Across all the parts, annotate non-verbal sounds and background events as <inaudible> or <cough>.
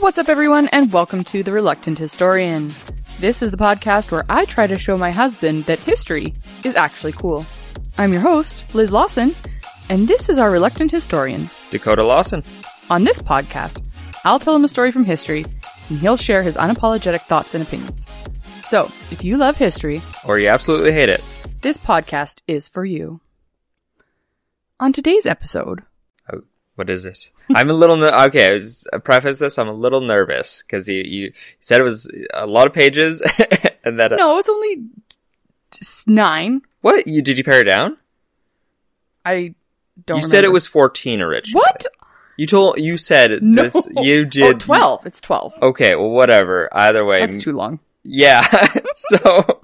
What's up, everyone, and welcome to The Reluctant Historian. This is the podcast where I try to show my husband that history is actually cool. I'm your host, Liz Lawson, and this is our Reluctant Historian. Dakota Lawson. On this podcast, I'll tell him a story from history, and he'll share his unapologetic thoughts and opinions. So, if you love history, Or you absolutely hate it. this podcast is for you. On today's episode, Oh, what is it? I'm a little ner- okay. I was, I preface this. I'm a little nervous because you, you said it was a lot of pages, <laughs> and that uh, no, it's only nine. what you did you pare it down? I don't. you said it was 14 originally. what? You told you said <laughs> No, this. You Oh, did 12. It's 12. Okay, well, whatever. Either way, That's too long. yeah. <laughs> so,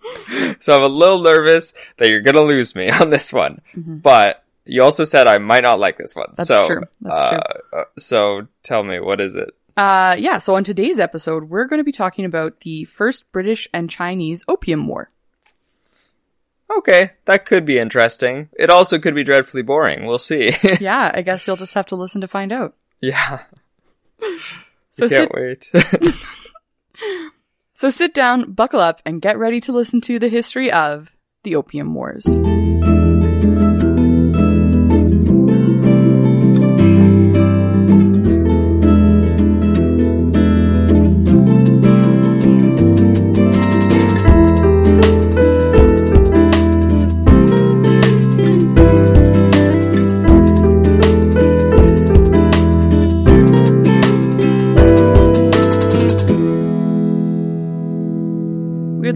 so I'm a little nervous that you're gonna lose me on this one, but you also said I might not like this one. That's so, true. That's uh, true. uh, so tell me, what is it? Uh, yeah, so on today's episode, we're going to be talking about the first British and Chinese Opium War. Okay, that could be interesting. It also could be dreadfully boring. We'll see. <laughs> yeah, I guess you'll just have to listen to find out. yeah, <laughs> So can't sit, wait. <laughs> so sit down, buckle up, and get ready to listen to the history of the Opium Wars.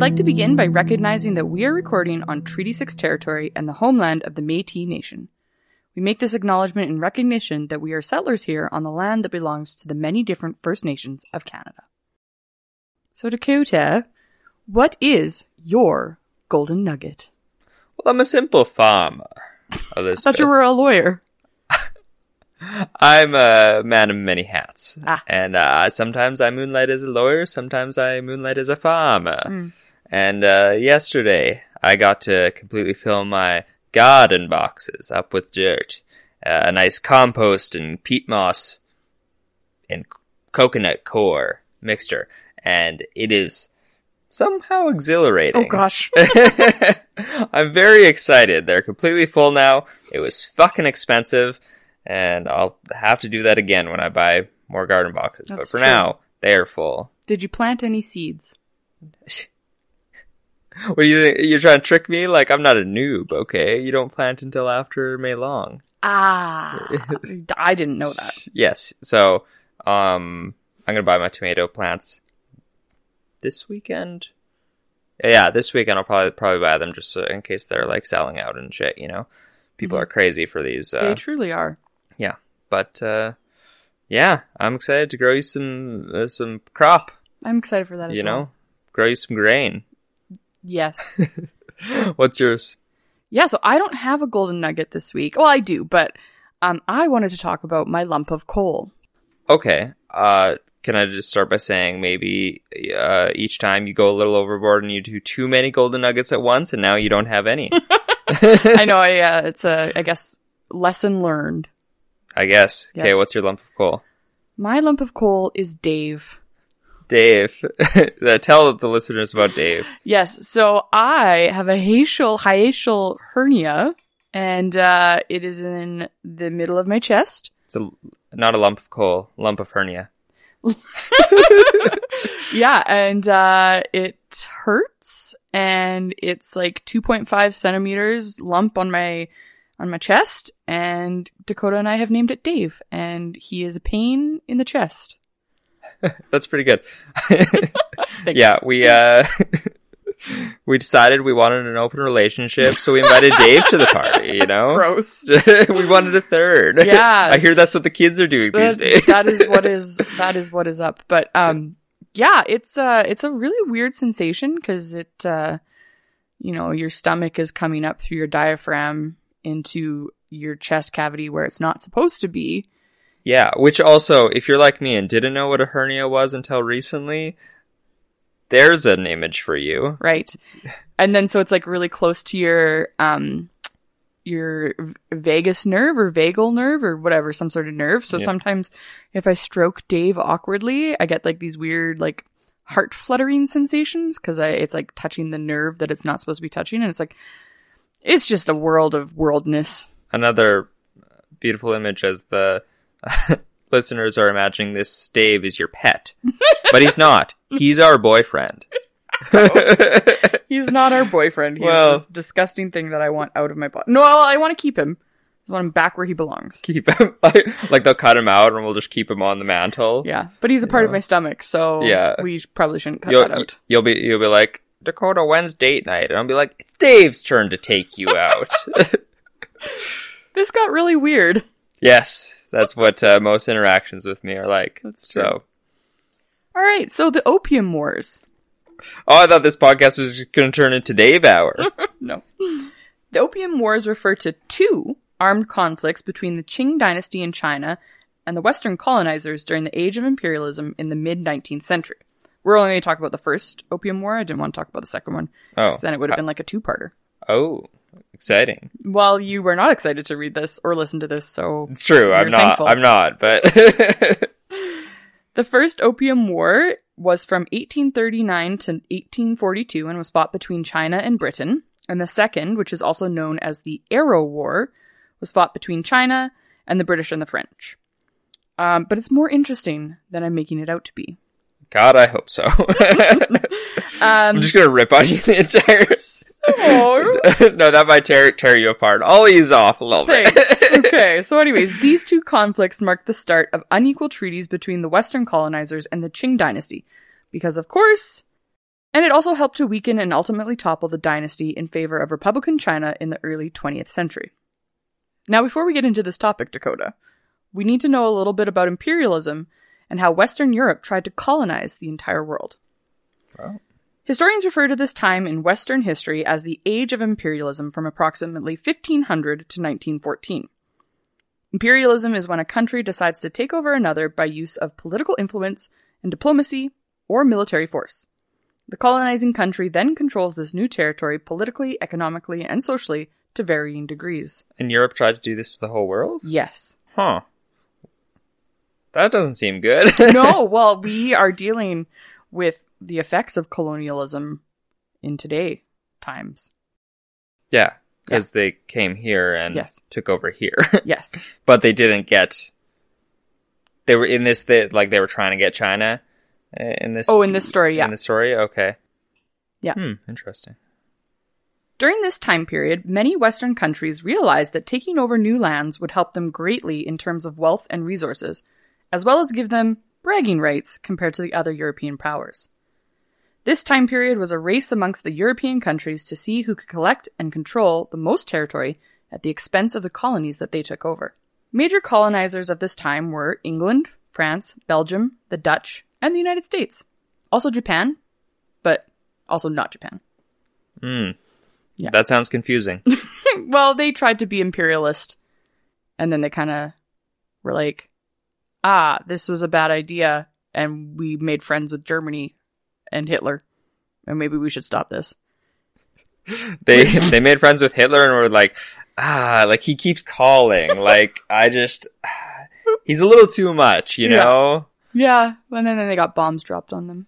Like to begin by recognizing that we are recording on Treaty 6 territory and the homeland of the Métis Nation. We make this acknowledgement in recognition that we are settlers here on the land that belongs to the many different First Nations of Canada. So, Dakota, what is your golden nugget? well, I'm a simple farmer. I thought you were a lawyer. <laughs> I'm a man of many hats, Ah. and uh, sometimes I moonlight as a lawyer, sometimes I moonlight as a farmer. Hmm. And uh, yesterday, I got to completely fill my garden boxes up with dirt, uh, a nice compost and peat moss and coconut coir mixture, and it is somehow exhilarating. Oh gosh. <laughs> <laughs> I'm very excited. They're completely full now. It was fucking expensive, and I'll have to do that again when I buy more garden boxes. but for true. now, they are full. Did you plant any seeds? <laughs> What do you think? You're trying to trick me? Like I'm not a noob, okay? You don't plant until after May long. Ah, I didn't know that. <laughs> Yes. So, um, I'm gonna buy my tomato plants this weekend. Yeah, this weekend I'll probably probably buy them just in case they're like selling out and shit. You know, people are crazy for these. Uh, They truly are. yeah but uh yeah i'm excited to grow you some uh, some crop I'm excited for that as you well. know grow you some grain Yes. <laughs> what's yours Yeah, so I don't have a golden nugget this week. Well, I do, but um, I wanted to talk about my lump of coal. okay uh can i just start by saying maybe uh each time you go a little overboard and you do too many golden nuggets at once and now you don't have any <laughs> I know, I uh, it's a, I guess, lesson learned. i guess okay Yes. what's your lump of coal My lump of coal is Dave. Dave <laughs> tell the listeners about dave Yes, so I have a hiatal hiatal hernia, and uh, it is in the middle of my chest. it's a not a lump of coal lump of hernia <laughs> Yeah, and uh, it hurts, and it's like 2.5 centimeters lump on my on my chest. And Dakota and I have named it Dave, and he is a pain in the chest. <laughs> That's pretty good. <laughs> Yeah, we uh <laughs> we decided we wanted an open relationship, so we invited Dave to the party. You know, Gross. we wanted a third. Yeah. I hear that's what the kids are doing these days. that is what is that is what is up. But um, yeah, it's uh, it's a really weird sensation because it uh, you know, your stomach is coming up through your diaphragm into your chest cavity where it's not supposed to be. Yeah, which also, if you're like me and didn't know what a hernia was until recently, there's an image for you. right and then so it's like really close to your um your vagus nerve or vagal nerve or whatever some sort of nerve so Yeah. sometimes if i stroke dave awkwardly i get like these weird like heart fluttering sensations because i it's like touching the nerve that it's not supposed to be touching and it's like it's just a world of worldness Another beautiful image as the <laughs> listeners are imagining this Dave is your pet. but he's not. <laughs> He's our boyfriend. <laughs> he's not our boyfriend he's Well- this disgusting thing that i want out of my body no i want to keep him i want him back where he belongs keep him like, like they'll cut him out and we'll just keep him on the mantle. Yeah, but he's a part of my stomach, so Yeah. we probably shouldn't cut You'll, that out. you'll be you'll be like Dakota, when's date night? And I'll be like, it's Dave's turn to take you out. This got really weird. yes, that's what uh, most interactions with me are like. That's true. So, All right, so the Opium Wars. oh, I thought this podcast was going to turn into Dave Hour. <laughs> No. The Opium Wars refer to two armed conflicts between the Qing dynasty in China and the Western colonizers during the age of imperialism in the mid 19th century. We're only going to talk about the first Opium War. I didn't want to talk about the second one. Oh. Then it would have been like a two parter. oh, exciting! Well, you were not excited to read this or listen to this, so It's true. I'm not. thankful. I'm not. But <laughs> The first Opium War was from 1839 to 1842 and was fought between China and Britain. And the second, which is also known as the Arrow War, was fought between China and the British and the French. Um, but it's more interesting than I'm making it out to be. God, I hope so. <laughs> Um, I'm just gonna rip on you the entire. <laughs> no, that might tear tear you apart. I'll ease off a little bit. <laughs> Okay, so anyways, these two conflicts marked the start of unequal treaties between the Western colonizers and the Qing dynasty. Because, of course, and it also helped to weaken and ultimately topple the dynasty in favor of Republican China in the early 20th century. Now, before we get into this topic, Dakota, we need to know a little bit about imperialism and how Western Europe tried to colonize the entire world. Wow. Historians refer to this time in Western history as the Age of Imperialism from approximately 1500 to 1914. Imperialism is when a country decides to take over another by use of political influence and diplomacy or military force. The colonizing country then controls this new territory politically, economically, and socially to varying degrees. And Europe tried to do this to the whole world? Yes. Huh. That doesn't seem good. <laughs> no, <laughs> well, we are dealing with the effects of colonialism in today times. yeah, because they came here and Yes. took over here, <laughs> Yes. but they didn't get. They were in this. They, like they were trying to get China uh, in this. Oh, in this story, yeah. In the story, okay. Yeah. Hmm. Interesting. During this time period, many Western countries realized that taking over new lands would help them greatly in terms of wealth and resources, as well as give them bragging rights compared to the other European powers. This time period was a race amongst the European countries to see who could collect and control the most territory at the expense of the colonies that they took over. Major colonizers of this time were England, France, Belgium, the Dutch, and the United States. Also Japan, but also not Japan. Hmm. Yeah. That sounds confusing. <laughs> well, they tried to be imperialist, and then they kind of were like, "Ah, this was a bad idea," and we made friends with Germany and Hitler, and maybe we should stop this. <laughs> they they made friends with Hitler and were like, ah, like he keeps calling. <laughs> like I just, he's a little too much, you Yeah. know. Yeah, and then, then they got bombs dropped on them,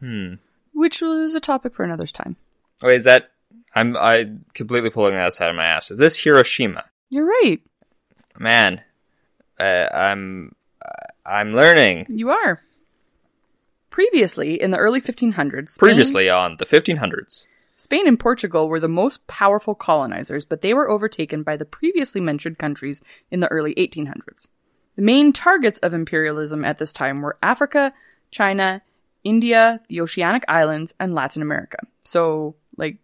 Hmm. which was a topic for another time. Wait, is that? I'm I completely pulling that outside of my ass. Is this Hiroshima? You're right. Man, uh, I'm I'm learning. You are. Previously, in the early 1500s, Spain- Previously on the 1500s. Spain and Portugal were the most powerful colonizers, but they were overtaken by the previously mentioned countries in the early 1800s. The main targets of imperialism at this time were Africa, China, India, the Oceanic Islands, and Latin America. So, like,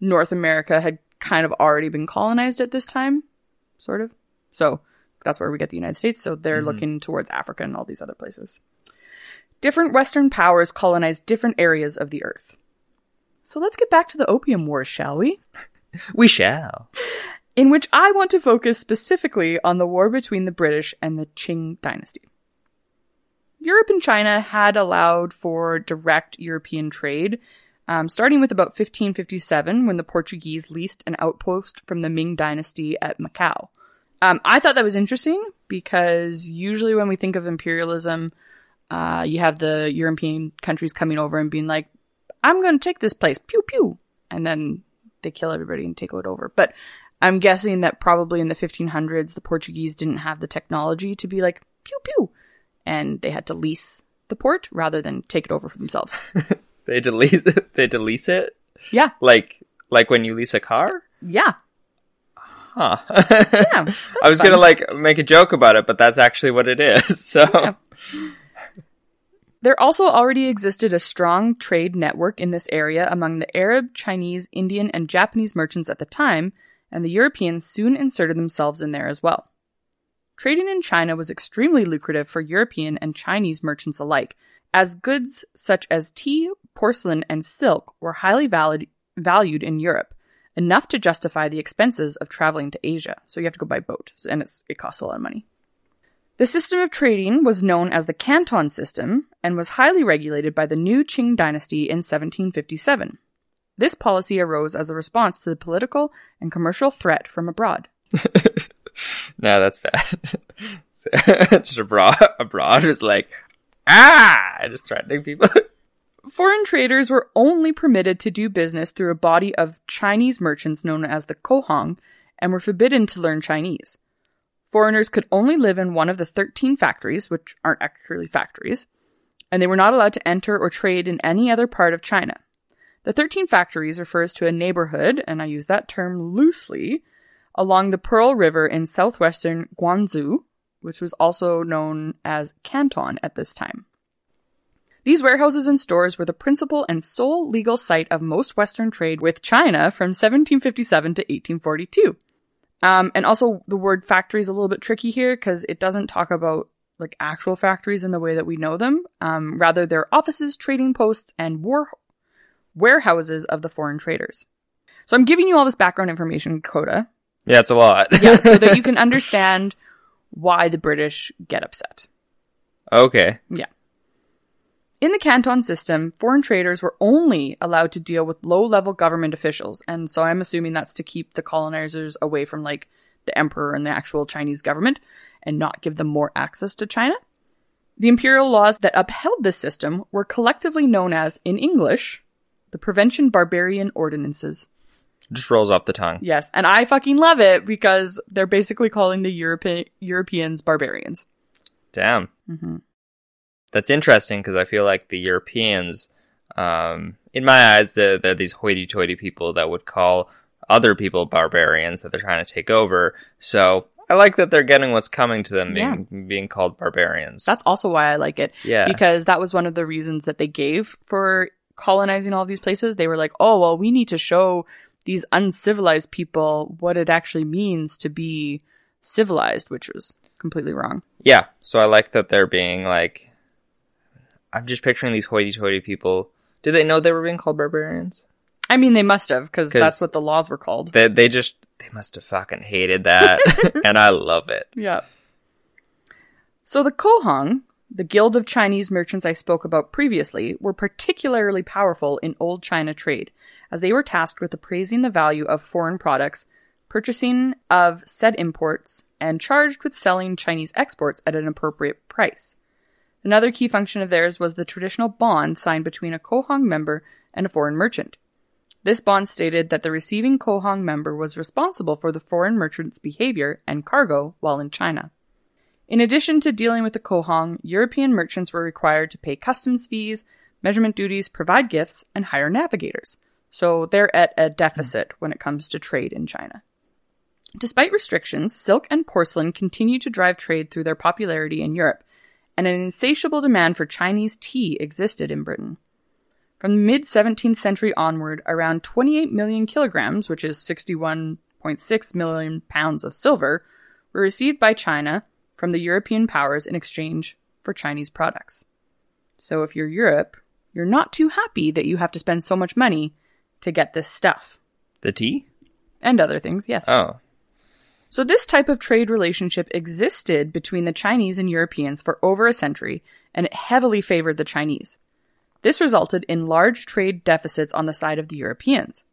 North America had kind of already been colonized at this time, sort of. So, that's where we get the United States. So, they're looking towards Africa and all these other places. Different Western powers colonized different areas of the earth. So, let's get back to the Opium Wars, shall we? <laughs> We shall. in which I want to focus specifically on the war between the British and the Qing dynasty. Europe and China had allowed for direct European trade, um, starting with about 1557 when the Portuguese leased an outpost from the Ming dynasty at Macau. Um, I thought that was interesting because usually when we think of imperialism, uh, you have the European countries coming over and being like, I'm going to take this place, pew pew. And then they kill everybody and take it over. But I'm guessing that probably in the 1500s, the Portuguese didn't have the technology to be like, pew pew. And they had to lease the port rather than take it over for themselves. <laughs> They delete <laughs> they delete it? yeah. Like like when you lease a car? Yeah. Huh. Yeah. <laughs> I was gonna like make a joke about it, but that's actually what it is. <laughs> So Yeah. There also already existed a strong trade network in this area among the Arab, Chinese, Indian, and Japanese merchants at the time, and the Europeans soon inserted themselves in there as well. Trading in China was extremely lucrative for European and Chinese merchants alike, as goods such as tea, porcelain, and silk were highly valid, valued in Europe, enough to justify the expenses of traveling to Asia. So you have to go by boat, and it costs a lot of money. The system of trading was known as the Canton system and was highly regulated by the new Qing dynasty in 1757. This policy arose as a response to the political and commercial threat from abroad. <laughs> no, that's bad. <laughs> just abroad abroad is like ah just threatening people. <laughs> Foreign traders were only permitted to do business through a body of Chinese merchants known as the Cohong and were forbidden to learn Chinese. Foreigners could only live in one of the 13 factories, which aren't actually factories, and they were not allowed to enter or trade in any other part of China. The 13 factories refers to a neighborhood, and I use that term loosely, along the Pearl River in southwestern Guangzhou, which was also known as Canton at this time. These warehouses and stores were the principal and sole legal site of most Western trade with China from 1757 to 1842. Um, and also, the word factory is a little bit tricky here because it doesn't talk about like actual factories in the way that we know them. Um, rather, they're offices, trading posts, and war- warehouses of the foreign traders. So I'm giving you all this background information, Coda, yeah, it's a lot. <laughs> yeah, so that you can <laughs> understand why the British get upset. okay. In the Canton system, foreign traders were only allowed to deal with low level government officials, and so I'm assuming that's to keep the colonizers away from like the emperor and the actual Chinese government and not give them more access to China. The imperial laws that upheld this system were collectively known as, in English, the Prevention Barbarian Ordinances. Just rolls off the tongue. Yes, and I fucking love it because they're basically calling the Europe- Europeans barbarians. Damn. hmm That's interesting because I feel like the Europeans, um, in my eyes, they're, they're these hoity-toity people that would call other people barbarians that they're trying to take over. So I like that they're getting what's coming to them being being called barbarians. That's also why I like it. yeah. because that was one of the reasons that they gave for colonizing all these places. They were like, oh, well, we need to show these uncivilized people what it actually means to be civilized, which was completely wrong. Yeah, so I like that they're being like. I'm just picturing these hoity-toity people. Did they know they were being called barbarians? I mean, they must have, because that's what the laws were called. They they just they must have fucking hated that, <laughs> and I love it. Yeah. So the Cohong, the guild of Chinese merchants I spoke about previously, were particularly powerful in old China trade, as they were tasked with appraising the value of foreign products, purchasing of said imports, and charged with selling Chinese exports at an appropriate price. Another key function of theirs was the traditional bond signed between a Cohong member and a foreign merchant. This bond stated that the receiving Cohong member was responsible for the foreign merchant's behavior and cargo while in China. In addition to dealing with the Cohong, European merchants were required to pay customs fees, measurement duties, provide gifts, and hire navigators. So they're at a deficit when it comes to trade in China. Despite restrictions, silk and porcelain continued to drive trade through their popularity in Europe, and an insatiable demand for Chinese tea existed in Britain. From the mid 17th century onward, around 28 million kilograms, which is 61.6 million pounds of silver, were received by China from the European powers in exchange for Chinese products. So if you're Europe, you're not too happy that you have to spend so much money to get this stuff. The tea? And other things, yes. Oh. So this type of trade relationship existed between the Chinese and Europeans for over a century, and it heavily favored the Chinese. This resulted in large trade deficits on the side of the Europeans.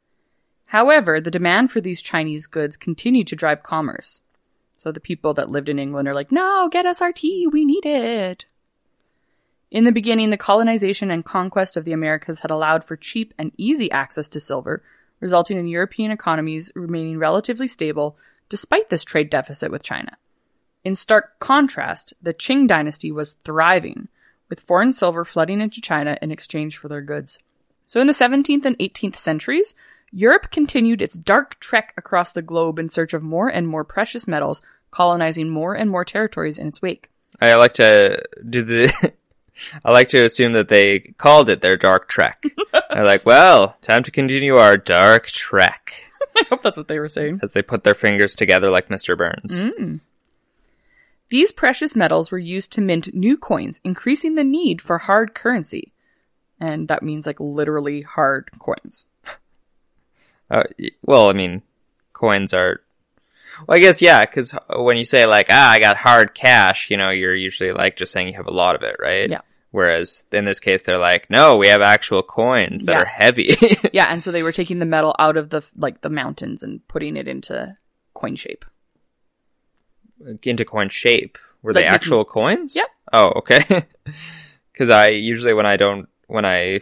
However, the demand for these Chinese goods continued to drive commerce. So the people that lived in England are like, no, get us our tea, we need it. In the beginning, the colonization and conquest of the Americas had allowed for cheap and easy access to silver, resulting in European economies remaining relatively stable despite this trade deficit with China. In stark contrast, the Qing dynasty was thriving, with foreign silver flooding into China in exchange for their goods. So in the 17th and 18th centuries, Europe continued its dark trek across the globe in search of more and more precious metals, colonizing more and more territories in its wake. I like to do the. <laughs> I like to assume that they called it their dark trek. <laughs> They're like, well, time to continue our dark trek. <laughs> I hope that's what they were saying. As they put their fingers together like Mr. Burns. Mm. These precious metals were used to mint new coins, increasing the need for hard currency. And that means like literally hard coins. Uh, well, I mean, coins are. Well, I guess yeah, because when you say like, ah, I got hard cash, you know, you're usually like just saying you have a lot of it, right? Yeah. Whereas in this case, they're like, no, we have actual coins that Yeah. are heavy. <laughs> Yeah, and so they were taking the metal out of the like the mountains and putting it into coin shape. into coin shape. Were Like they actual coins? Yep. Oh, okay. <laughs> Because I usually when I don't when I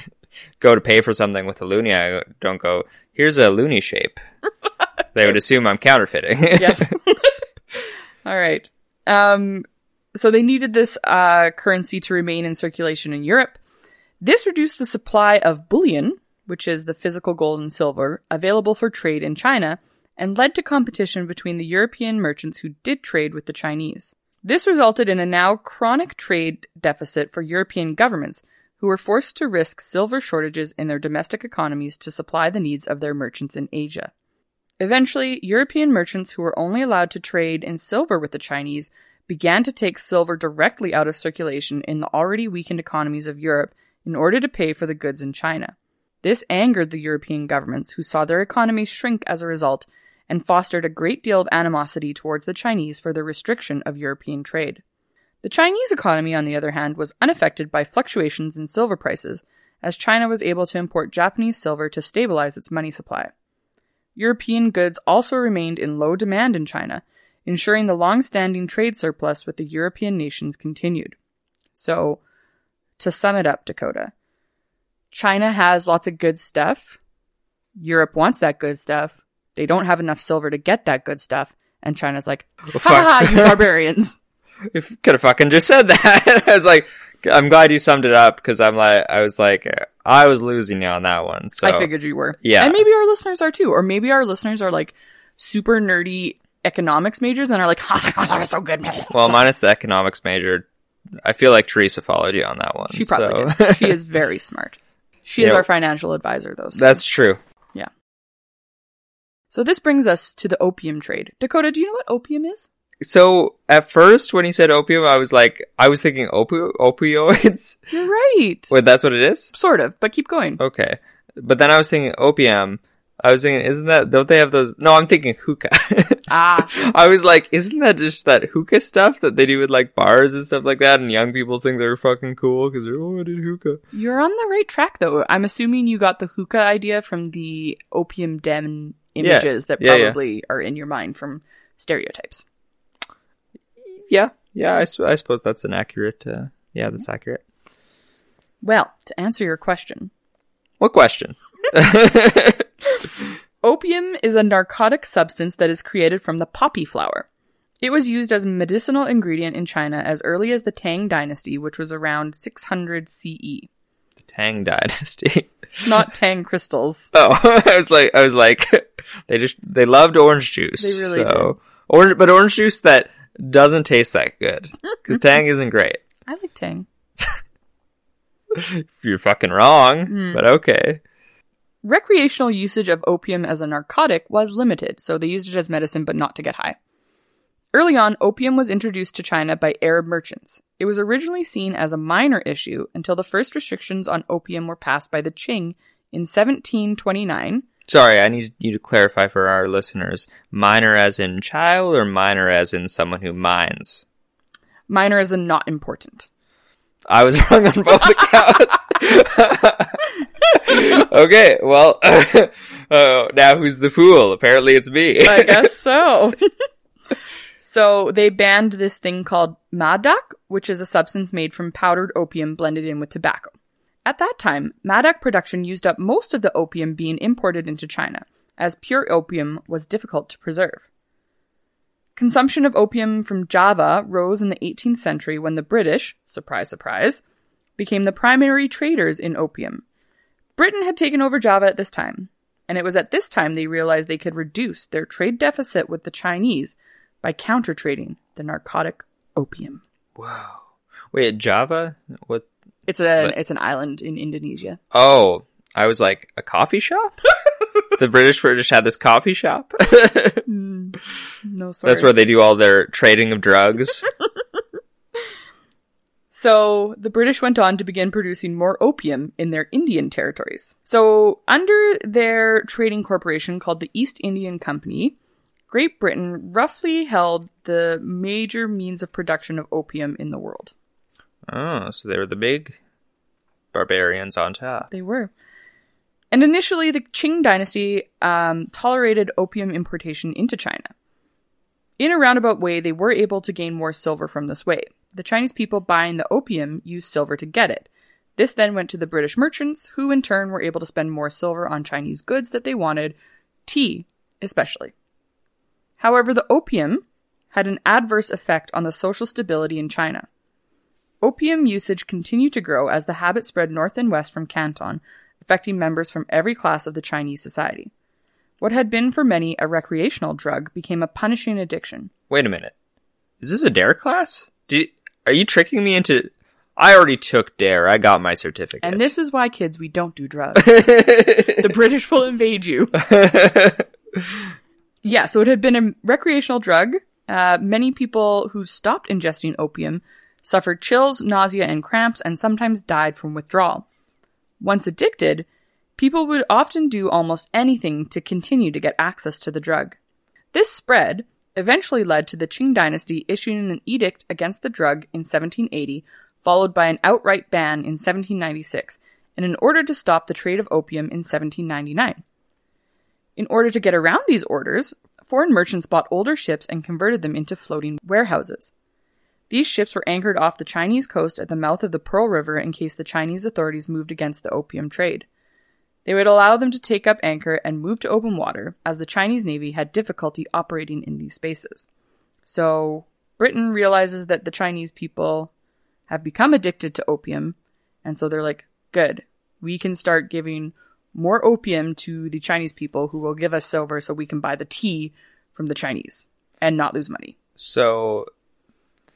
<laughs> go to pay for something with a loonie, I don't go. Here's a loonie shape. they would assume I'm counterfeiting. Yes. All right. Um, so they needed this uh, currency to remain in circulation in Europe. This reduced the supply of bullion, which is the physical gold and silver, available for trade in China, and led to competition between the European merchants who did trade with the Chinese. This resulted in a now chronic trade deficit for European governments, who were forced to risk silver shortages in their domestic economies to supply the needs of their merchants in Asia. Eventually, European merchants who were only allowed to trade in silver with the Chinese began to take silver directly out of circulation in the already weakened economies of Europe in order to pay for the goods in China. This angered the European governments, who saw their economies shrink as a result and fostered a great deal of animosity towards the Chinese for the restriction of European trade. The Chinese economy, on the other hand, was unaffected by fluctuations in silver prices, as China was able to import Japanese silver to stabilize its money supply. European goods also remained in low demand in China, ensuring the long standing trade surplus with the European nations continued. So, to sum it up, Dakota, China has lots of good stuff. Europe wants that good stuff. They don't have enough silver to get that good stuff. And China's like, ha ha, you <laughs> barbarians. If could have fucking just said that. <laughs> I was like, I'm glad you summed it up because I'm like, I was like, I was losing you on that one. So I figured you were. Yeah. And maybe our listeners are too. Or maybe our listeners are like super nerdy economics majors and are like, ha, that was so good. Well, minus the economics major, I feel like Teresa followed you on that one. She probably so. did. She is very <laughs> smart. She is our financial advisor, though. so- That's true. Yeah. So this brings us to the opium trade. Dakota, do you know what opium is? So at first, when he said opium, I was like, I was thinking opi- opioids. You're right. Wait, that's what it is? Sort of, but keep going. Okay. But then I was thinking opium. I was thinking, isn't that, don't they have those? No, I'm thinking hookah. <laughs> Ah, I was like, isn't that just that hookah stuff that they do with like bars and stuff like that? And young people think they're fucking cool because they're, oh, I did hookah. you're on the right track, though. I'm assuming you got the hookah idea from the opium den images that Yeah, yeah. probably are in your mind from stereotypes. Yeah. Yeah. I, su- I suppose that's an accurate, uh, yeah, that's accurate. Well, to answer your question, What question? <laughs> Opium is a narcotic substance that is created from the poppy flower. It was used as a medicinal ingredient in China as early as the Tang dynasty, which was around 600 CE. the Tang Dynasty. <laughs> Not Tang crystals. Oh, <laughs> I was like, I was like, <laughs> they just they loved orange juice. They really so. Orange, but orange juice that doesn't taste that good because Tang isn't great. I like Tang. You're fucking wrong, hmm. but okay. Recreational usage of opium as a narcotic was limited, so they used it as medicine but not to get high. Early on, opium was introduced to China by Arab merchants. It was originally seen as a minor issue until the first restrictions on opium were passed by the Qing in 1729. Sorry, I need you to clarify for our listeners. Minor as in child or minor as in someone who mines? Minor as in not important. I was <laughs> wrong on both <laughs> accounts. <laughs> okay, well, uh, now who's the fool? Apparently it's me. I guess so. so they banned this thing called madak, which is a substance made from powdered opium blended in with tobacco. At that time, madak production used up most of the opium being imported into China, as pure opium was difficult to preserve. Consumption of opium from Java rose in the 18th century when the British, surprise, surprise, became the primary traders in opium. Britain had taken over Java at this time, and it was at this time they realized they could reduce their trade deficit with the Chinese by counter trading the narcotic opium. Whoa. Wait, Java? What? It's a But- it's an island in Indonesia. Oh, I was like, a coffee shop? <laughs> the British British had this coffee shop? <laughs> Mm, no, sorry. That's where they do all their trading of drugs. <laughs> So the British went on to begin producing more opium in their Indian territories. So under their trading corporation called the East Indian Company, Great Britain roughly held the major means of production of opium in the world. oh, so they were the big barbarians on top. They were. And initially, the Qing dynasty um, tolerated opium importation into China. In a roundabout way, they were able to gain more silver from this way. The Chinese people buying the opium used silver to get it. This then went to the British merchants, who in turn were able to spend more silver on Chinese goods that they wanted, tea especially. However, the opium had an adverse effect on the social stability in China. Opium usage continued to grow as the habit spread north and west from Canton, affecting members from every class of the Chinese society. What had been for many a recreational drug became a punishing addiction. Wait a minute. Is this a D.A.R.E. class? You- are you tricking me into? I already took dare. I got my certificate. And this is why, kids, we don't do drugs. <laughs> the British will invade you. <laughs> yeah, so it had been a recreational drug. Uh, many people who stopped ingesting opium suffered chills, nausea, and cramps, and sometimes died from withdrawal. Once addicted, people would often do almost anything to continue to get access to the drug. This spread eventually led to the Qing dynasty issuing an edict against the drug in 1780, followed by an outright ban in 1796, and an order to stop the trade of opium in 1799. In order to get around these orders, foreign merchants bought older ships and converted them into floating warehouses. These ships were anchored off the Chinese coast at the mouth of the Pearl River in case the Chinese authorities moved against the opium trade. They would allow them to take up anchor and move to open water, as the Chinese Navy had difficulty operating in these spaces. So, Britain realizes that the Chinese people have become addicted to opium, and so they're like, good, we can start giving more opium to the Chinese people who will give us silver so we can buy the tea from the Chinese and not lose money. so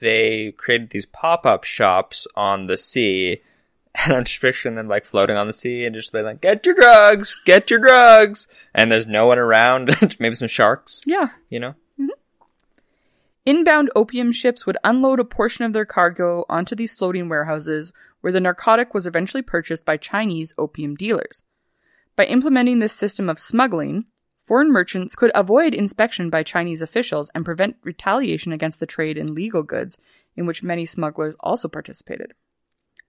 they created these pop-up shops on the sea, <laughs> and I'm just picturing them like floating on the sea and just being like, "Get your drugs, get your drugs," and there's no one around. <laughs> Maybe some sharks, Yeah. you know. Mm-hmm. Inbound opium ships would unload a portion of their cargo onto these floating warehouses where the narcotic was eventually purchased by Chinese opium dealers. By implementing this system of smuggling, foreign merchants could avoid inspection by Chinese officials and prevent retaliation against the trade in legal goods, in which many smugglers also participated.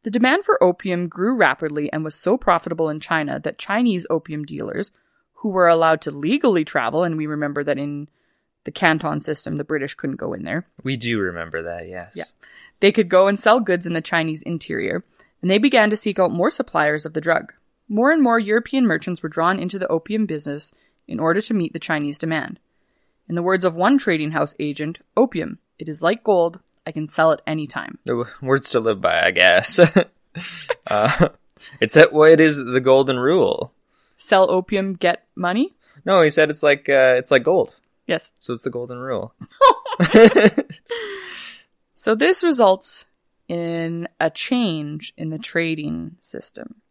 The demand for opium grew rapidly and was so profitable in China that Chinese opium dealers, who were allowed to legally travel, and we remember that in the Canton system, the British couldn't go in there. We do remember that, yes. Yeah. They could go and sell goods in the Chinese interior, and they began to seek out more suppliers of the drug. More and more European merchants were drawn into the opium business in order to meet the Chinese demand. In the words of one trading house agent, opium, it is like gold, I can sell it any time. The words to live by, I guess. <laughs> uh, it's that well, it is the golden rule. Sell opium, get money? No, he said it's like uh, it's like gold. Yes. So it's the golden rule. <laughs> <laughs> So this results in a change in the trading system.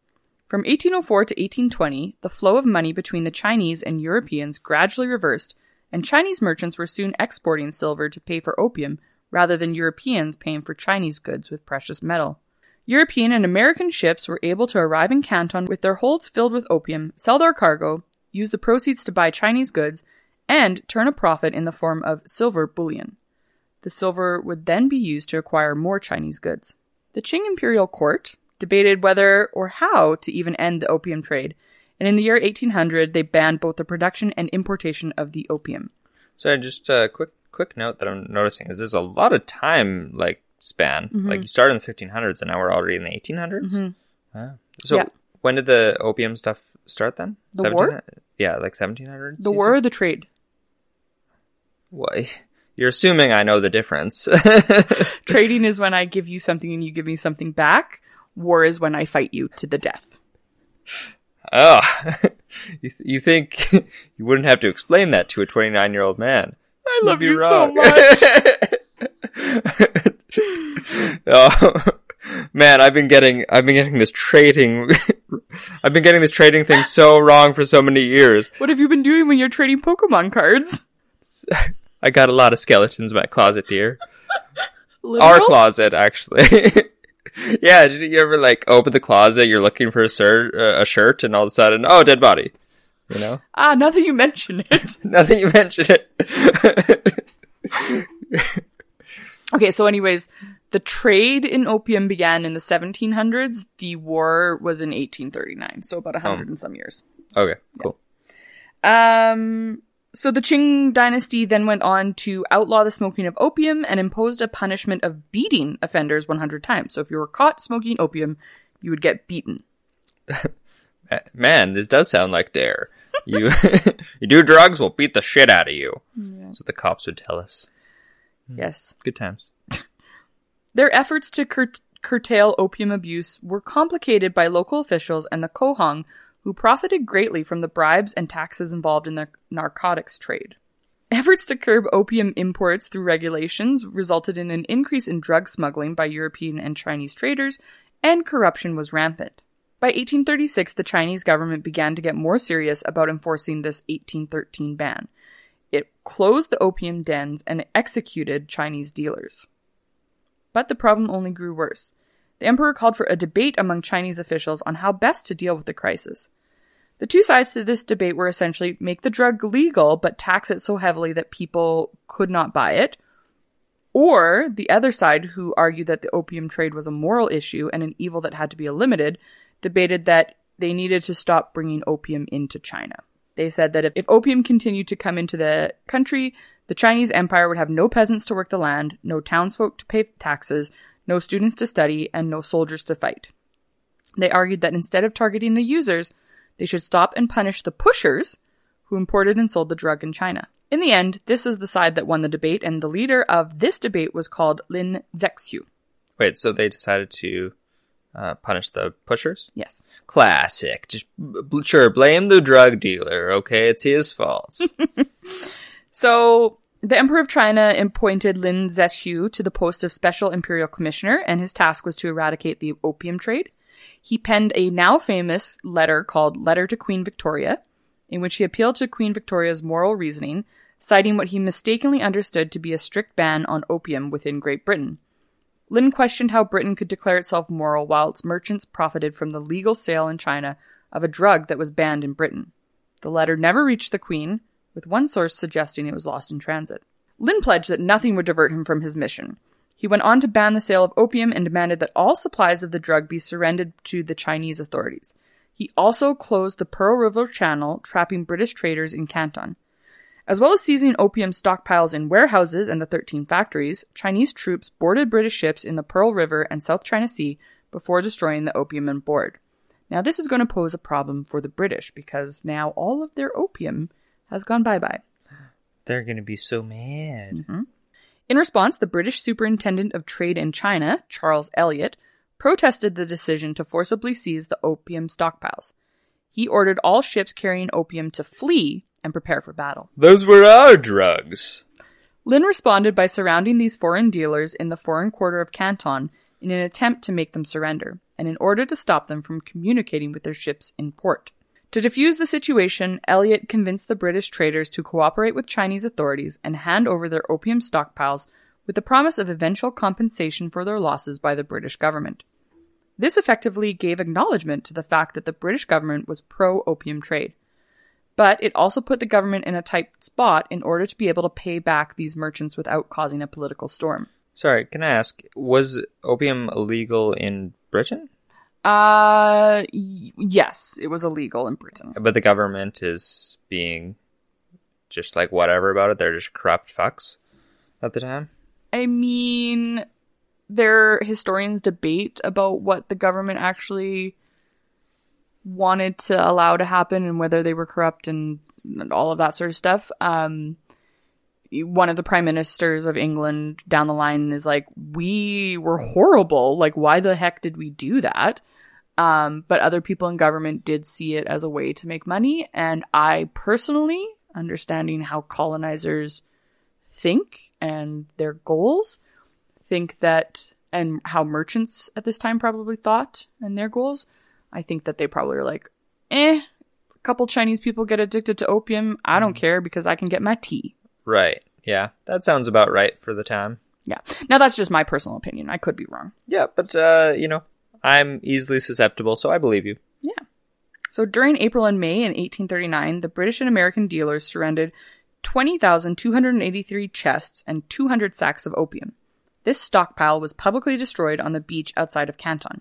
From 1804 to 1820, the flow of money between the Chinese and Europeans gradually reversed, and Chinese merchants were soon exporting silver to pay for opium rather than Europeans paying for Chinese goods with precious metal. European and American ships were able to arrive in Canton with their holds filled with opium, sell their cargo, use the proceeds to buy Chinese goods, and turn a profit in the form of silver bullion. The silver would then be used to acquire more Chinese goods. The Qing imperial court debated whether or how to even end the opium trade, and in the year 1800 they banned both the production and importation of the opium. So just a quick quick note that I'm noticing is there's a lot of time like span. Mm-hmm. Like you started in the 1500s and now we're already in the 1800s. Wow. So Yeah. when did the opium stuff start then? The war? Yeah, like 1700s. The you war or the trade? Why? <laughs> You're assuming I know the difference. <laughs> Trading is when I give you something and you give me something back. War is when I fight you to the death. oh, <laughs> you, th- you think <laughs> you wouldn't have to explain that to a 29 year old man? I love be you so much. <laughs> oh, man, I've been getting I've been getting this trading I've been getting this trading thing so wrong for so many years. what have you been doing when you're trading Pokemon cards? I got a lot of skeletons in my closet, dear. Our closet, actually. <laughs> yeah, did you ever like open the closet? You're looking for a, sir- uh, a shirt, and all of a sudden, oh, dead body. You know, <laughs> Ah, now that you mention it. <laughs> now that you mention it. Okay, so anyways, the trade in opium began in the 1700s. The war was in 1839, so about a hundred and some years. okay, cool. Um, so the Qing dynasty then went on to outlaw the smoking of opium and imposed a punishment of beating offenders 100 times. So if you were caught smoking opium, you would get beaten. <laughs> Man, this does sound like dare. You <laughs> you do drugs, we'll beat the shit out of you. That's what the cops would tell us. Hmm. Yes. Good times. <laughs> Their efforts to cur- curtail opium abuse were complicated by local officials and the Cohong, who profited greatly from the bribes and taxes involved in the narcotics trade. Efforts to curb opium imports through regulations resulted in an increase in drug smuggling by European and Chinese traders, and corruption was rampant. By 1836, the Chinese government began to get more serious about enforcing this 1813 ban. It closed the opium dens and executed Chinese dealers. But the problem only grew worse. The emperor called for a debate among Chinese officials on how best to deal with the crisis. The two sides to this debate were essentially make the drug legal but tax it so heavily that people could not buy it, or the other side, who argued that the opium trade was a moral issue and an evil that had to be limited, debated that they needed to stop bringing opium into China. They said that if, if opium continued to come into the country, the Chinese Empire would have no peasants to work the land, no townsfolk to pay taxes, no students to study, and no soldiers to fight. They argued that instead of targeting the users, they should stop and punish the pushers who imported and sold the drug in China. In the end, this is the side that won the debate, and the leader of this debate was called Lin Zexu. Wait, so they decided to uh, punish the pushers? Yes. Classic. Just b- sure, blame the drug dealer. Okay, it's his fault. <laughs> So the Emperor of China appointed Lin Zexu to the post of Special Imperial Commissioner, and his task was to eradicate the opium trade. He penned a now famous letter called Letter to Queen Victoria, in which he appealed to Queen Victoria's moral reasoning, citing what he mistakenly understood to be a strict ban on opium within Great Britain. Lin questioned how Britain could declare itself moral while its merchants profited from the legal sale in China of a drug that was banned in Britain. The letter never reached the Queen, with one source suggesting it was lost in transit. Lin pledged that nothing would divert him from his mission. He went on to ban the sale of opium and demanded that all supplies of the drug be surrendered to the Chinese authorities. He also closed the Pearl River Channel, trapping British traders in Canton. As well as seizing opium stockpiles in warehouses and the 13 factories, Chinese troops boarded British ships in the Pearl River and South China Sea before destroying the opium on board. Now, this is going to pose a problem for the British because now all of their opium has gone bye bye. They're gonna be so mad. Mm-hmm. In response, the British Superintendent of Trade in China, Charles Elliot, protested the decision to forcibly seize the opium stockpiles. He ordered all ships carrying opium to flee and prepare for battle. Those were our drugs. Lin responded by surrounding these foreign dealers in the foreign quarter of Canton in an attempt to make them surrender, and in order to stop them from communicating with their ships in port. To defuse the situation, Elliot convinced the British traders to cooperate with Chinese authorities and hand over their opium stockpiles with the promise of eventual compensation for their losses by the British government. This effectively gave acknowledgement to the fact that the British government was pro opium trade. But it also put the government in a tight spot in order to be able to pay back these merchants without causing a political storm. Sorry, can I ask, was opium illegal in Britain? Uh, y- yes, it was illegal in Britain. But the government is being just like whatever about it. They're just corrupt fucks at the time. I mean, there historians debate about what the government actually wanted to allow to happen and whether they were corrupt and all of that sort of stuff. Um, one of the prime ministers of England down the line is like, we were horrible. Like, why the heck did we do that? Um, but other people in government did see it as a way to make money. And I personally, understanding how colonizers think and their goals, think that, and how merchants at this time probably thought and their goals, I think that they probably are like, eh, a couple Chinese people get addicted to opium. I don't care because I can get my tea. Right. Yeah, that sounds about right for the time. Yeah. Now that's just my personal opinion. I could be wrong. Yeah, but uh, you know, I'm easily susceptible, so I believe you. Yeah. So during April and May in 1839, the British and American dealers surrendered 20,283 chests and 200 sacks of opium. This stockpile was publicly destroyed on the beach outside of Canton.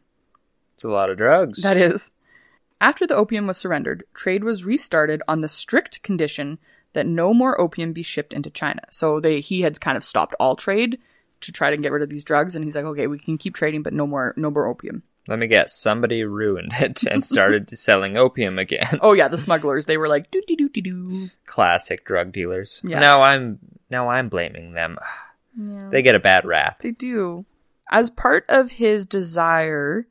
It's a lot of drugs. That is. After the opium was surrendered, trade was restarted on the strict condition that no more opium be shipped into China. So they he had kind of stopped all trade to try to get rid of these drugs and he's like, "Okay, we can keep trading but no more no more opium." Let me guess, somebody ruined it <laughs> and started selling opium again. Oh yeah, the smugglers, they were like, "Doo doo doo doo doo." Classic drug dealers. Yeah. Now I'm now I'm blaming them. <sighs> Yeah. They get a bad rap. They do. As part of his desire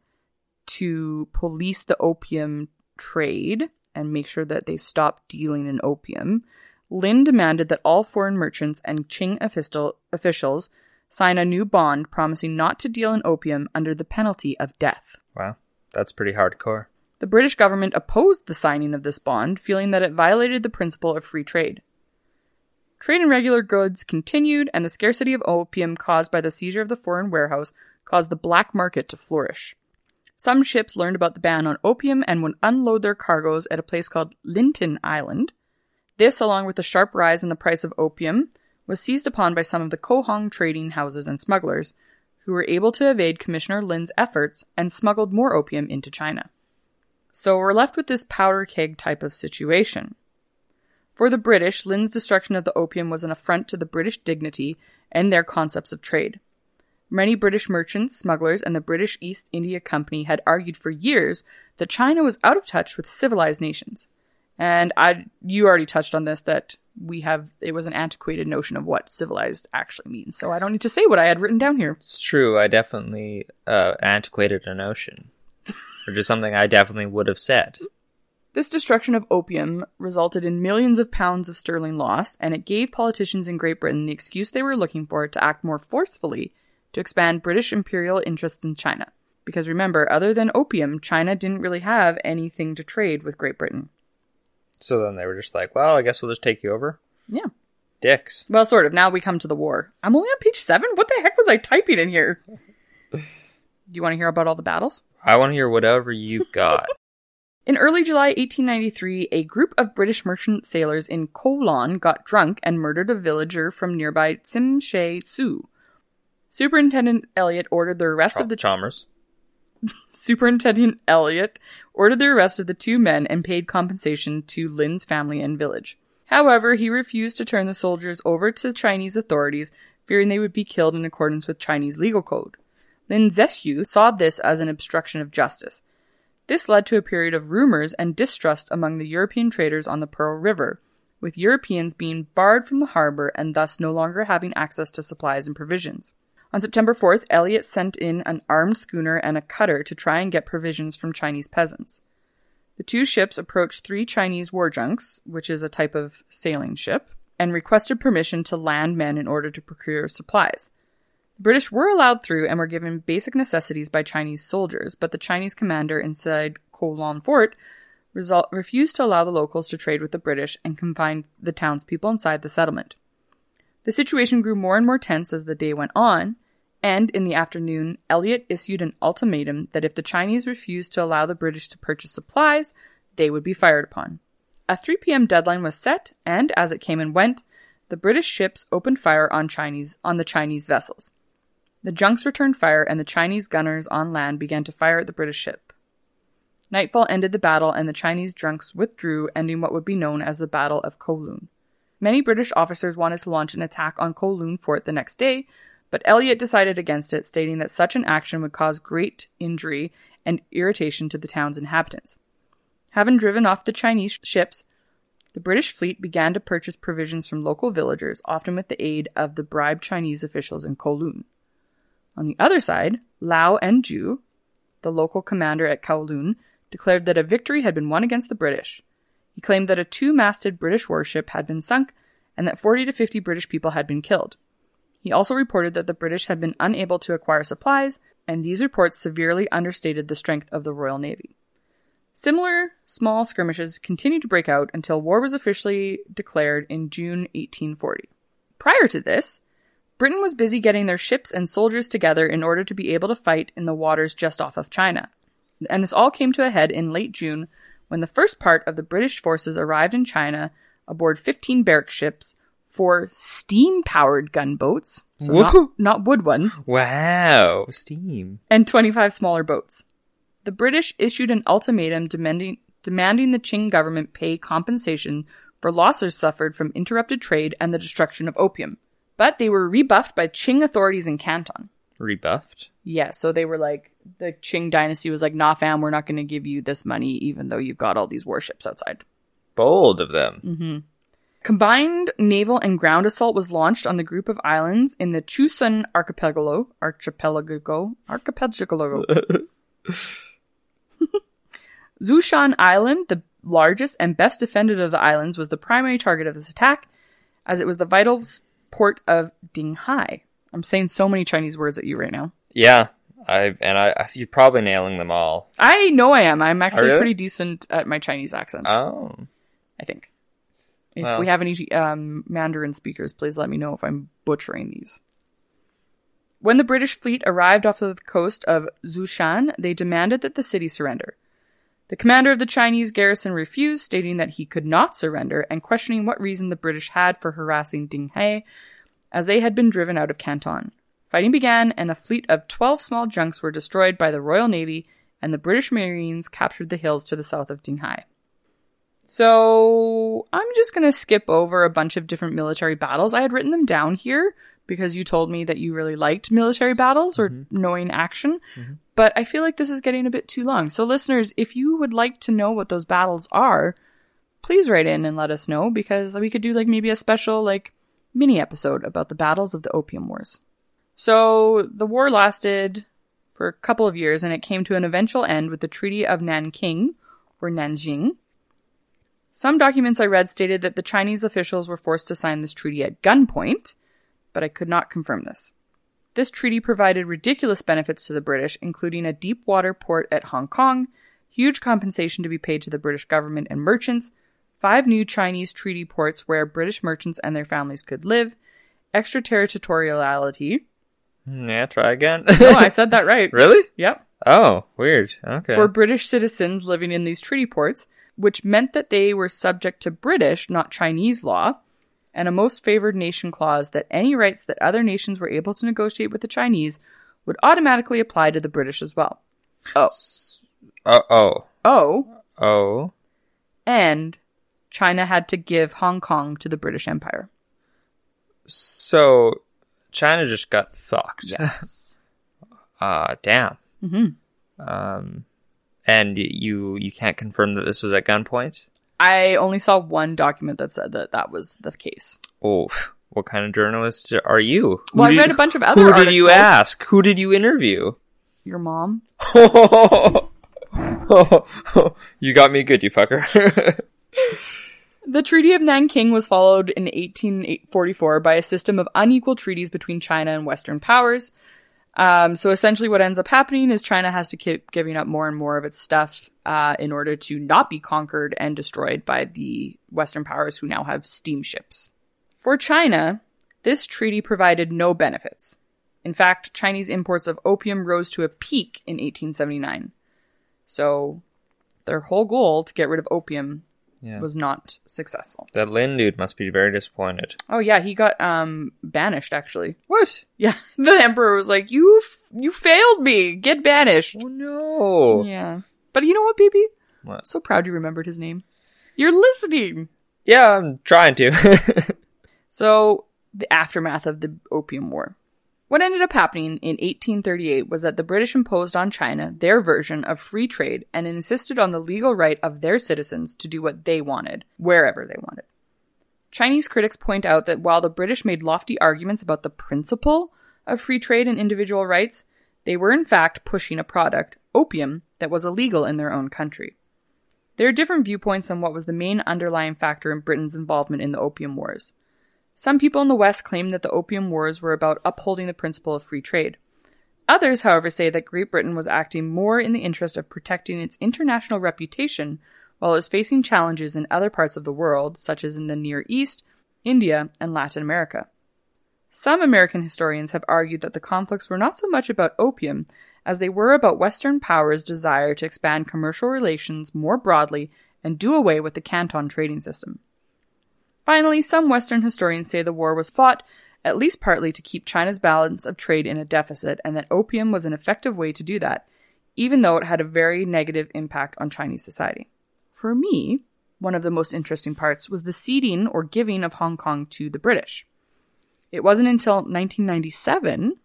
to police the opium trade and make sure that they stop dealing in opium, Lin demanded that all foreign merchants and Qing official- officials sign a new bond promising not to deal in opium under the penalty of death. Wow, that's pretty hardcore. The British government opposed the signing of this bond, feeling that it violated the principle of free trade. Trade in regular goods continued, and the scarcity of opium caused by the seizure of the foreign warehouse caused the black market to flourish. Some ships learned about the ban on opium and would unload their cargoes at a place called Lintin Island. This, along with the sharp rise in the price of opium, was seized upon by some of the Cohong trading houses and smugglers, who were able to evade Commissioner Lin's efforts and smuggled more opium into China. So we're left with this powder keg type of situation. For the British, Lin's destruction of the opium was an affront to the British dignity and their concepts of trade. Many British merchants, smugglers, and the British East India Company had argued for years that China was out of touch with civilized nations. And I, you already touched on this that we have, it was an antiquated notion of what civilized actually means. So I don't need to say what I had written down here. It's true. I definitely uh, antiquated a notion, which is something I definitely would have said. This destruction of opium resulted in millions of pounds of sterling lost, and it gave politicians in Great Britain the excuse they were looking for to act more forcefully to expand British imperial interests in China. Because remember, other than opium, China didn't really have anything to trade with Great Britain. So then they were just like, "Well, I guess we'll just take you over." Yeah. Dicks. Well, sort of. Now we come to the war. I'm only on page seven? What the heck was I typing in here? <laughs> Do you want to hear about all the battles? I want to hear whatever you've got. <laughs> In early July 1893, a group of British merchant sailors in Kowloon got drunk and murdered a villager from nearby Tsim Tsu. Superintendent Elliot ordered the arrest of the Chalmers. Superintendent Elliot ordered the arrest of the two men and paid compensation to Lin's family and village. However, he refused to turn the soldiers over to Chinese authorities, fearing they would be killed in accordance with Chinese legal code. Lin Zexu saw this as an obstruction of justice. This led to a period of rumors and distrust among the European traders on the Pearl River, with Europeans being barred from the harbor and thus no longer having access to supplies and provisions. On September 4th, Elliot sent in an armed schooner and a cutter to try and get provisions from Chinese peasants. The two ships approached three Chinese war junks, which is a type of sailing ship, and requested permission to land men in order to procure supplies. The British were allowed through and were given basic necessities by Chinese soldiers, but the Chinese commander inside Kowloon Fort refused to allow the locals to trade with the British and confined the townspeople inside the settlement. The situation grew more and more tense as the day went on, and in the afternoon, Elliot issued an ultimatum that if the Chinese refused to allow the British to purchase supplies, they would be fired upon. A 3 p.m. deadline was set, and as it came and went, the British ships opened fire on Chinese on the Chinese vessels. The junks returned fire, and the Chinese gunners on land began to fire at the British ship. Nightfall ended the battle, and the Chinese junks withdrew, ending what would be known as the Battle of Kowloon. Many British officers wanted to launch an attack on Kowloon Fort the next day, but Elliot decided against it, stating that such an action would cause great injury and irritation to the town's inhabitants. Having driven off the Chinese ships, the British fleet began to purchase provisions from local villagers, often with the aid of the bribed Chinese officials in Kowloon. On the other side, Lau Enju, the local commander at Kowloon, declared that a victory had been won against the British. He claimed that a two masted British warship had been sunk and that 40 to 50 British people had been killed. He also reported that the British had been unable to acquire supplies, and these reports severely understated the strength of the Royal Navy. Similar small skirmishes continued to break out until war was officially declared in June 1840. Prior to this, Britain was busy getting their ships and soldiers together in order to be able to fight in the waters just off of China. And this all came to a head in late June when the first part of the British forces arrived in China aboard 15 barrack ships, four steam powered gunboats, so not, not wood ones, Wow, steam. and 25 smaller boats. The British issued an ultimatum demanding, demanding the Qing government pay compensation for losses suffered from interrupted trade and the destruction of opium. But they were rebuffed by Qing authorities in Canton. Rebuffed. Yeah, so they were like, the Qing dynasty was like, nah, fam, we're not going to give you this money even though you've got all these warships outside. Bold of them. Mm-hmm. Combined naval and ground assault was launched on the group of islands in the Chusan archipelago, archipelago, archipelago. <laughs> Zhoushan Island, the largest and best defended of the islands, was the primary target of this attack, as it was the vital port of Dinghai. I'm saying so many Chinese words at you right now. Yeah, I and I, you're probably nailing them all. I know I am. I'm actually really? pretty decent at my Chinese accents. Oh, I think. If Well. we have any um, Mandarin speakers, please let me know if I'm butchering these. When the British fleet arrived off the coast of Zhoushan, they demanded that the city surrender. The commander of the Chinese garrison refused, stating that he could not surrender and questioning what reason the British had for harassing Dinghai, as they had been driven out of Canton. Fighting began, and a fleet of 12 small junks were destroyed by the Royal Navy, and the British Marines captured the hills to the south of Dinghai. So I'm just going to skip over a bunch of different military battles. I had written them down here because you told me that you really liked military battles or mm-hmm. knowing action, mm-hmm. but I feel like this is getting a bit too long. So listeners, if you would like to know what those battles are, please write in and let us know because we could do like maybe a special like mini episode about the battles of the Opium Wars. So the war lasted for a couple of years and it came to an eventual end with the Treaty of Nanking or Nanjing. Some documents I read stated that the Chinese officials were forced to sign this treaty at gunpoint, but I could not confirm this. This treaty provided ridiculous benefits to the British, including a deep water port at Hong Kong, huge compensation to be paid to the British government and merchants, five new Chinese treaty ports where British merchants and their families could live, extraterritoriality. Mm, yeah. Try again. No, I <laughs> said that right. really? Yep. Oh, weird. Okay. for British citizens living in these treaty ports, which meant that they were subject to British, not Chinese law, and a most favored nation clause that any rights that other nations were able to negotiate with the Chinese would automatically apply to the British as well. Oh. oh, oh, Oh, oh. and China had to give Hong Kong to the British Empire. So China just got fucked. Yes. <laughs> Ah, damn. mm-hmm. Um, and you you can't confirm that this was at gunpoint. I only saw one document that said that that was the case. Oh, what kind of journalist are you? Who Well, I did- read a bunch of other Who did you ask? Who did you interview? Your mom? <laughs> you got me good, you fucker. <laughs> The Treaty of Nanking was followed in 1844 by a system of unequal treaties between China and Western powers. Um, so essentially, what ends up happening is China has to keep giving up more and more of its stuff uh, in order to not be conquered and destroyed by the Western powers who now have steamships. For China, this treaty provided no benefits. In fact, Chinese imports of opium rose to a peak in 1879. So, their whole goal to get rid of opium Yeah. was not successful. That Lin dude must be very disappointed. Oh yeah, he got um banished actually. What? Yeah, <laughs> the emperor was like, "You f- you failed me. Get banished." Oh no. Yeah. But you know what, baby? What? So proud you remembered his name. You're listening. Yeah, I'm trying to. <laughs> So, the aftermath of the Opium War. What ended up happening in 1838 was that the British imposed on China their version of free trade and insisted on the legal right of their citizens to do what they wanted, wherever they wanted. Chinese critics point out that while the British made lofty arguments about the principle of free trade and individual rights, they were in fact pushing a product, opium, that was illegal in their own country. There are different viewpoints on what was the main underlying factor in Britain's involvement in the Opium Wars. Some people in the West claim that the Opium Wars were about upholding the principle of free trade. Others, however, say that Great Britain was acting more in the interest of protecting its international reputation while it was facing challenges in other parts of the world, such as in the Near East, India, and Latin America. Some American historians have argued that the conflicts were not so much about opium as they were about Western powers' desire to expand commercial relations more broadly and do away with the Canton trading system. Finally, some Western historians say the war was fought at least partly to keep China's balance of trade in a deficit and that opium was an effective way to do that, even though it had a very negative impact on Chinese society. For me, one of the most interesting parts was the ceding or giving of Hong Kong to the British. It wasn't until 1997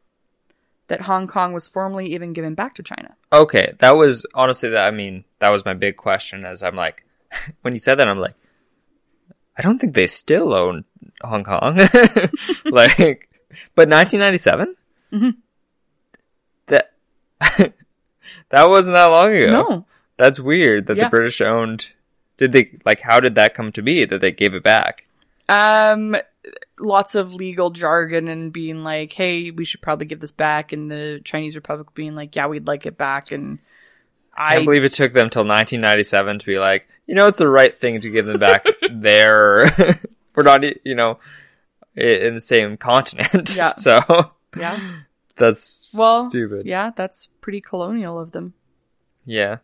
that Hong Kong was formally even given back to China. okay, that was honestly that. I mean, that was my big question. As I'm like, <laughs> when you said that, I'm like, I don't think they still own Hong Kong. <laughs> like, but 1997. Mhm. That <laughs> that wasn't that long ago. No. That's weird that Yeah. the British owned. Did they like? How did that come to be that they gave it back? Um, lots of legal jargon and being like, "Hey, we should probably give this back," and the Chinese Republic being like, "Yeah, we'd like it back." And I can't believe it took them till 1997 to be like, you know, it's the right thing to give them back <laughs> there. <laughs> We're not, you know, in the same continent. Yeah. <laughs> So yeah, that's well, stupid. yeah, that's pretty colonial of them. Yeah.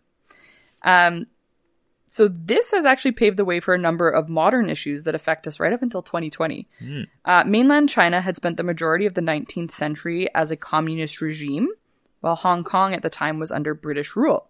Um, so this has actually paved the way for a number of modern issues that affect us right up until 2020. Uh, mainland China had spent the majority of the 19th century as a communist regime, while Hong Kong at the time was under British rule.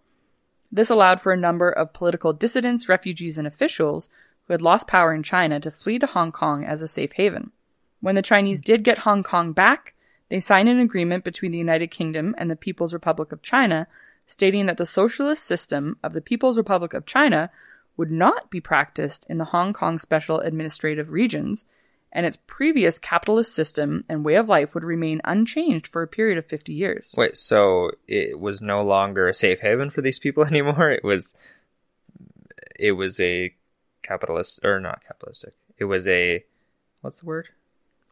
This allowed for a number of political dissidents, refugees, and officials who had lost power in China to flee to Hong Kong as a safe haven. When the Chinese did get Hong Kong back, they signed an agreement between the United Kingdom and the People's Republic of China stating that the socialist system of the People's Republic of China would not be practiced in the Hong Kong special administrative regions, and its previous capitalist system and way of life would remain unchanged for a period of 50 years. Wait, so it was no longer a safe haven for these people <laughs> anymore? It was, it was a capitalist, or not capitalistic. It was a, what's the word?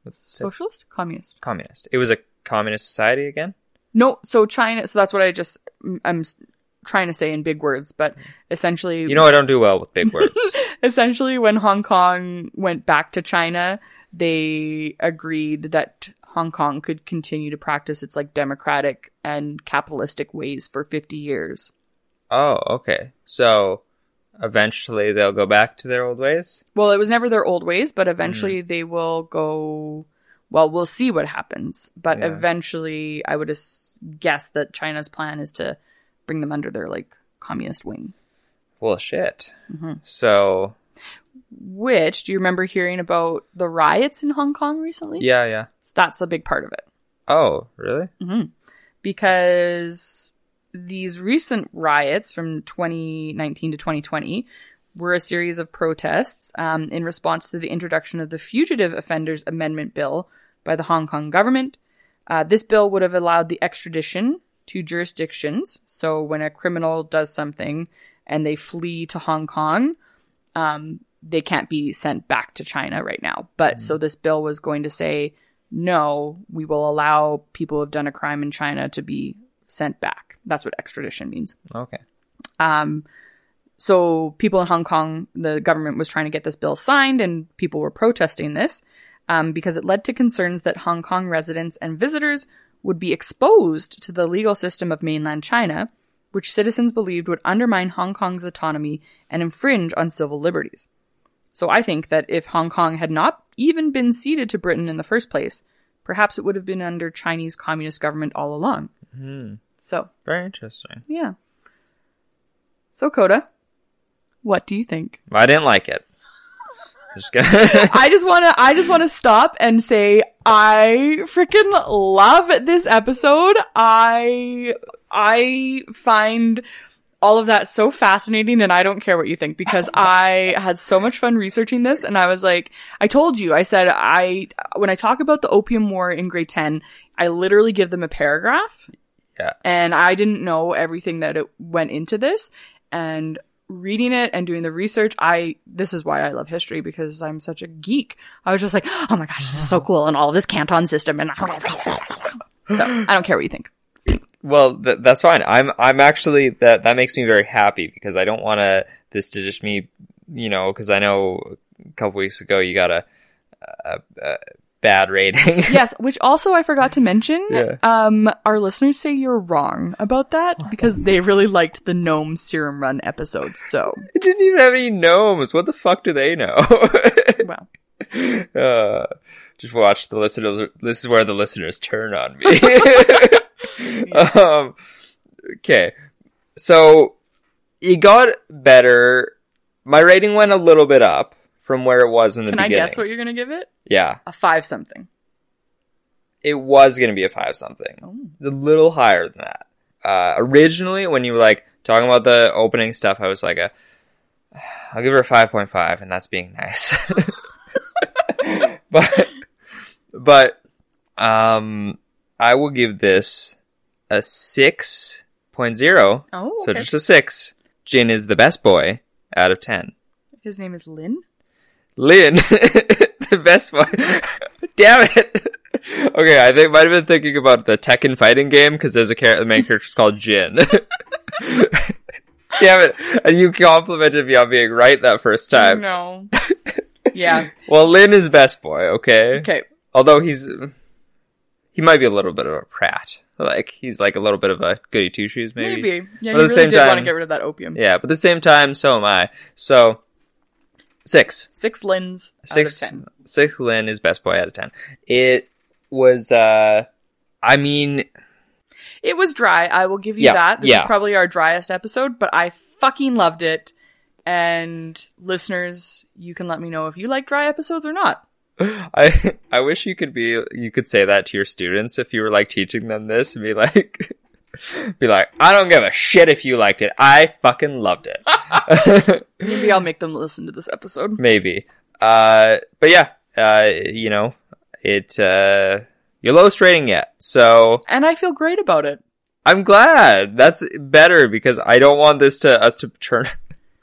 What's Socialist? Communist? communist. It was a communist society again? No, so China, so that's what I just, I'm trying to say in big words, but essentially, You know, I don't do well with big words. <laughs> essentially when Hong Kong went back to China, they agreed that Hong Kong could continue to practice its like democratic and capitalistic ways for 50 years. oh, okay. So eventually they'll go back to their old ways? Well, it was never their old ways, but eventually mm. they will go well, we'll see what happens, but Yeah. eventually I would guess that China's plan is to bring them under their like communist wing. Well, shit. So, Which, do you remember hearing about the riots in Hong Kong recently? yeah, yeah. That's a big part of it. Oh, really? because these recent riots from 2019 to 2020 were a series of protests um, in response to the introduction of the Fugitive Offenders Amendment Bill by the Hong Kong government. Uh, this bill would have allowed the extradition to jurisdictions. So when a criminal does something and they flee to Hong Kong, um, they can't be sent back to China right now. But so this bill was going to say, no, we will allow people who have done a crime in China to be sent back. That's what extradition means. Okay. Um, so people in Hong Kong, the government was trying to get this bill signed, and people were protesting this um, because it led to concerns that Hong Kong residents and visitors would be exposed to the legal system of mainland China, which citizens believed would undermine Hong Kong's autonomy and infringe on civil liberties. So I think that if Hong Kong had not even been ceded to Britain in the first place, perhaps it would have been under Chinese communist government all along. Hmm. So Very interesting. yeah. So Coda, what do you think? I didn't like it. <laughs> Just <laughs> I just want to I just want to stop and say I freaking love this episode. I I find all of that so fascinating and I don't care what you think because <laughs> I had so much fun researching this and I was like I told you I said I when I talk about the opium war in grade 10 I literally give them a paragraph Yeah. and I didn't know everything that it went into this and reading it and doing the research I this is why I love history because I'm such a geek. I was just like, "Oh my gosh, this is so <laughs> cool and all this Canton system and <laughs> so I don't care what you think. Well, th- that's fine. I'm I'm actually that that makes me very happy because I don't want to this to just me, you know, because I know a couple weeks ago you got a, a, a bad rating. <laughs> Yes, which also I forgot to mention. Yeah. Um, our listeners say you're wrong about that because they really liked the gnome serum run episodes. So, <laughs> it didn't even have any gnomes. What the fuck do they know? <laughs> well, uh, just watch the listeners. This is where the listeners turn on me. <laughs> um, okay, so it got better. My rating went a little bit up from where it was in the beginning. can I guess what you're gonna give it? yeah, A five something. it was going to be a five something. Oh. A little higher than that. Uh, originally, when you were like talking about the opening stuff, I was like a, <sighs> I'll give her a five point five, and that's being nice. <laughs> <laughs> but, but, um, I will give this a six point zero. Oh, So okay. just a six. Jin is the best boy out of ten. his name is Lin. Lin, <laughs> the best boy. <laughs> Damn it. Okay, I think might have been thinking about the Tekken fighting game because there's a character, the main character is called Jin. <laughs> Damn it! And you complimented me on being right that first time. No. yeah. Well, Lin is best boy. Okay. Okay. Although he's he might be a little bit of a prat. Like he's like a little bit of a goody two shoes, maybe. Maybe. Yeah, But at the really same did want to get rid of that opium. Yeah, but at the same time, so am I. So six. Six Lins six out of ten. six Lynn is best boy out of ten. It was uh I mean It was dry. I will give you Yeah, that. This yeah. is probably our driest episode, but I fucking loved it. And listeners, you can let me know if you like dry episodes or not. I I wish you could be you could say that to your students if you were like teaching them this and be like <laughs> be like, I don't give a shit if you liked it. I fucking loved it. <laughs> Maybe I'll make them listen to this episode. Maybe. Uh but yeah, uh you know, it uh your lowest rating yet. So And I feel great about it. I'm glad. That's better because I don't want this to us to turn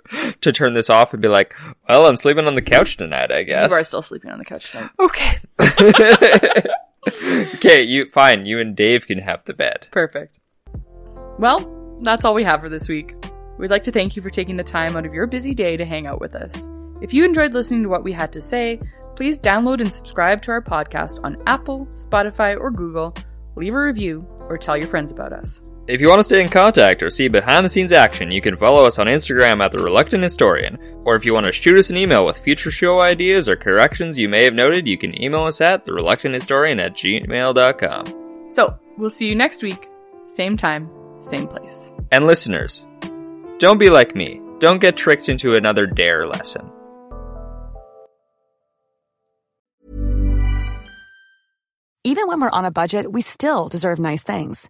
<laughs> to turn this off and be like, well, I'm sleeping on the couch tonight, I guess. You are still sleeping on the couch tonight. Okay. <laughs> <laughs> okay, you fine. You and Dave can have the bed. Perfect. Well, that's all we have for this week. We'd like to thank you for taking the time out of your busy day to hang out with us. If you enjoyed listening to what we had to say, please download and subscribe to our podcast on Apple, Spotify, or Google, leave a review, or tell your friends about us. If you want to stay in contact or see behind the scenes action, you can follow us on Instagram at the Reluctant Historian. Or if you want to shoot us an email with future show ideas or corrections you may have noted, you can email us at thereluctanthistorian at gmail.com. So, we'll see you next week, same time, same place. And listeners, don't be like me. Don't get tricked into another D.A.R.E lesson. Even when we're on a budget, we still deserve nice things.